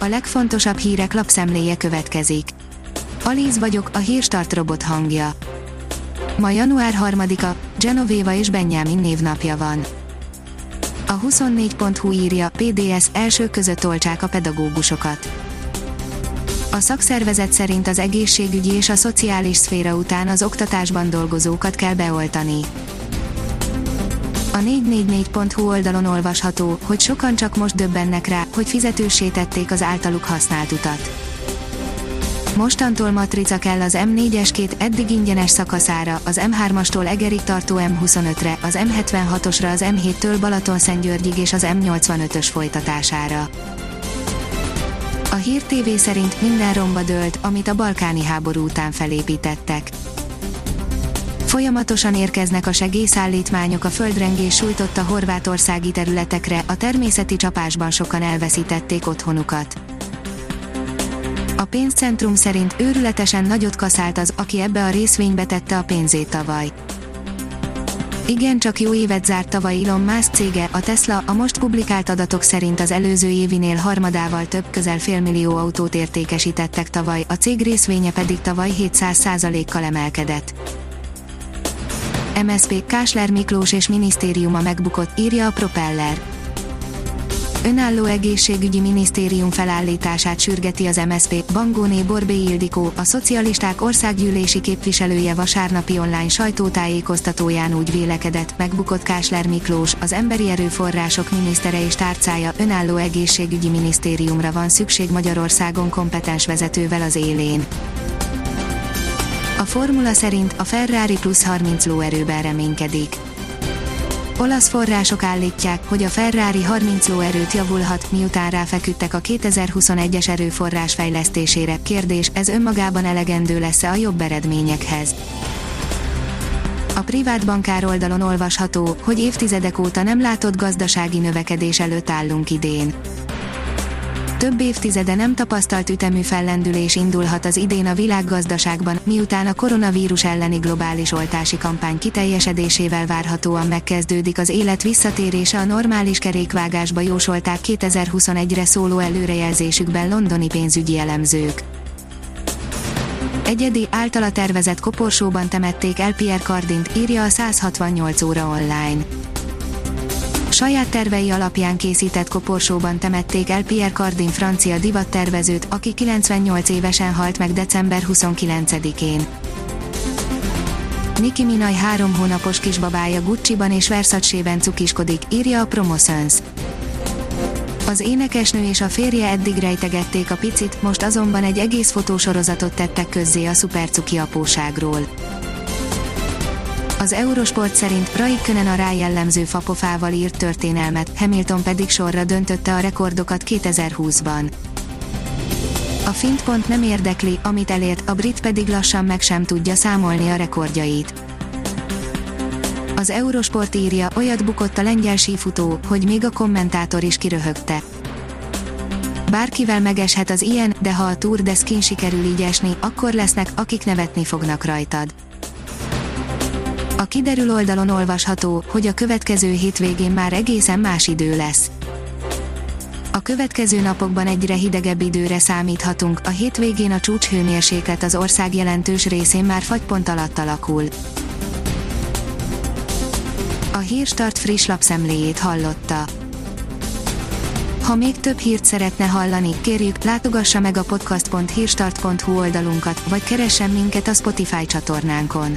a legfontosabb hírek lapszemléje következik. Alíz vagyok, a hírstart robot hangja. Ma január 3-a, Genovéva és Benjamin névnapja van. A 24.hu írja, PDS első között olcsák a pedagógusokat. A szakszervezet szerint az egészségügyi és a szociális szféra után az oktatásban dolgozókat kell beoltani. A 444.hu oldalon olvasható, hogy sokan csak most döbbennek rá, hogy fizetősé tették az általuk használt utat. Mostantól matrica kell az M4-es két eddig ingyenes szakaszára, az M3-astól Egerig tartó M25-re, az M76-osra az M7-től Balatonszentgyörgyig és az M85-ös folytatására. A Hír TV szerint minden romba dőlt, amit a balkáni háború után felépítettek. Folyamatosan érkeznek a segélyszállítmányok a földrengés sújtotta horvátországi területekre, a természeti csapásban sokan elveszítették otthonukat. A pénzcentrum szerint őrületesen nagyot kaszált az, aki ebbe a részvénybe tette a pénzét tavaly. Igen, csak jó évet zárt tavaly Elon Musk cége, a Tesla, a most publikált adatok szerint az előző évinél harmadával több közel félmillió autót értékesítettek tavaly, a cég részvénye pedig tavaly 700%-kal emelkedett. MSP, Kásler Miklós és minisztériuma megbukott, írja a Propeller. Önálló egészségügyi minisztérium felállítását sürgeti az MSP, Bangóné Borbé Ildikó, a szocialisták országgyűlési képviselője vasárnapi online sajtótájékoztatóján úgy vélekedett, megbukott Kásler Miklós, az emberi erőforrások minisztere és tárcája, önálló egészségügyi minisztériumra van szükség Magyarországon kompetens vezetővel az élén. A formula szerint a Ferrari plusz 30 lóerőben reménykedik. Olasz források állítják, hogy a Ferrari 30 lóerőt javulhat, miután ráfeküdtek a 2021-es erőforrás fejlesztésére. Kérdés, ez önmagában elegendő lesz-e a jobb eredményekhez? A privát bankár oldalon olvasható, hogy évtizedek óta nem látott gazdasági növekedés előtt állunk idén több évtizede nem tapasztalt ütemű fellendülés indulhat az idén a világgazdaságban, miután a koronavírus elleni globális oltási kampány kiteljesedésével várhatóan megkezdődik az élet visszatérése a normális kerékvágásba jósolták 2021-re szóló előrejelzésükben londoni pénzügyi elemzők. Egyedi, általa tervezett koporsóban temették el Pierre Cardint, írja a 168 óra online saját tervei alapján készített koporsóban temették el Pierre Cardin francia divattervezőt, aki 98 évesen halt meg december 29-én. Nicki Minaj három hónapos kisbabája Gucci-ban és Versace-ben cukiskodik, írja a Promotions. Az énekesnő és a férje eddig rejtegették a picit, most azonban egy egész fotósorozatot tettek közzé a szupercuki apóságról. Az Eurosport szerint Raikkonen a rájellemző fapofával írt történelmet, Hamilton pedig sorra döntötte a rekordokat 2020-ban. A fint pont nem érdekli, amit elért, a brit pedig lassan meg sem tudja számolni a rekordjait. Az Eurosport írja, olyat bukott a lengyel sífutó, hogy még a kommentátor is kiröhögte. Bárkivel megeshet az ilyen, de ha a Tour de Skin sikerül így esni, akkor lesznek, akik nevetni fognak rajtad. A kiderül oldalon olvasható, hogy a következő hétvégén már egészen más idő lesz. A következő napokban egyre hidegebb időre számíthatunk, a hétvégén a csúcshőmérséklet az ország jelentős részén már fagypont alatt alakul. A Hírstart friss lapszemléjét hallotta. Ha még több hírt szeretne hallani, kérjük, látogassa meg a podcast.hírstart.hu oldalunkat, vagy keressen minket a Spotify csatornánkon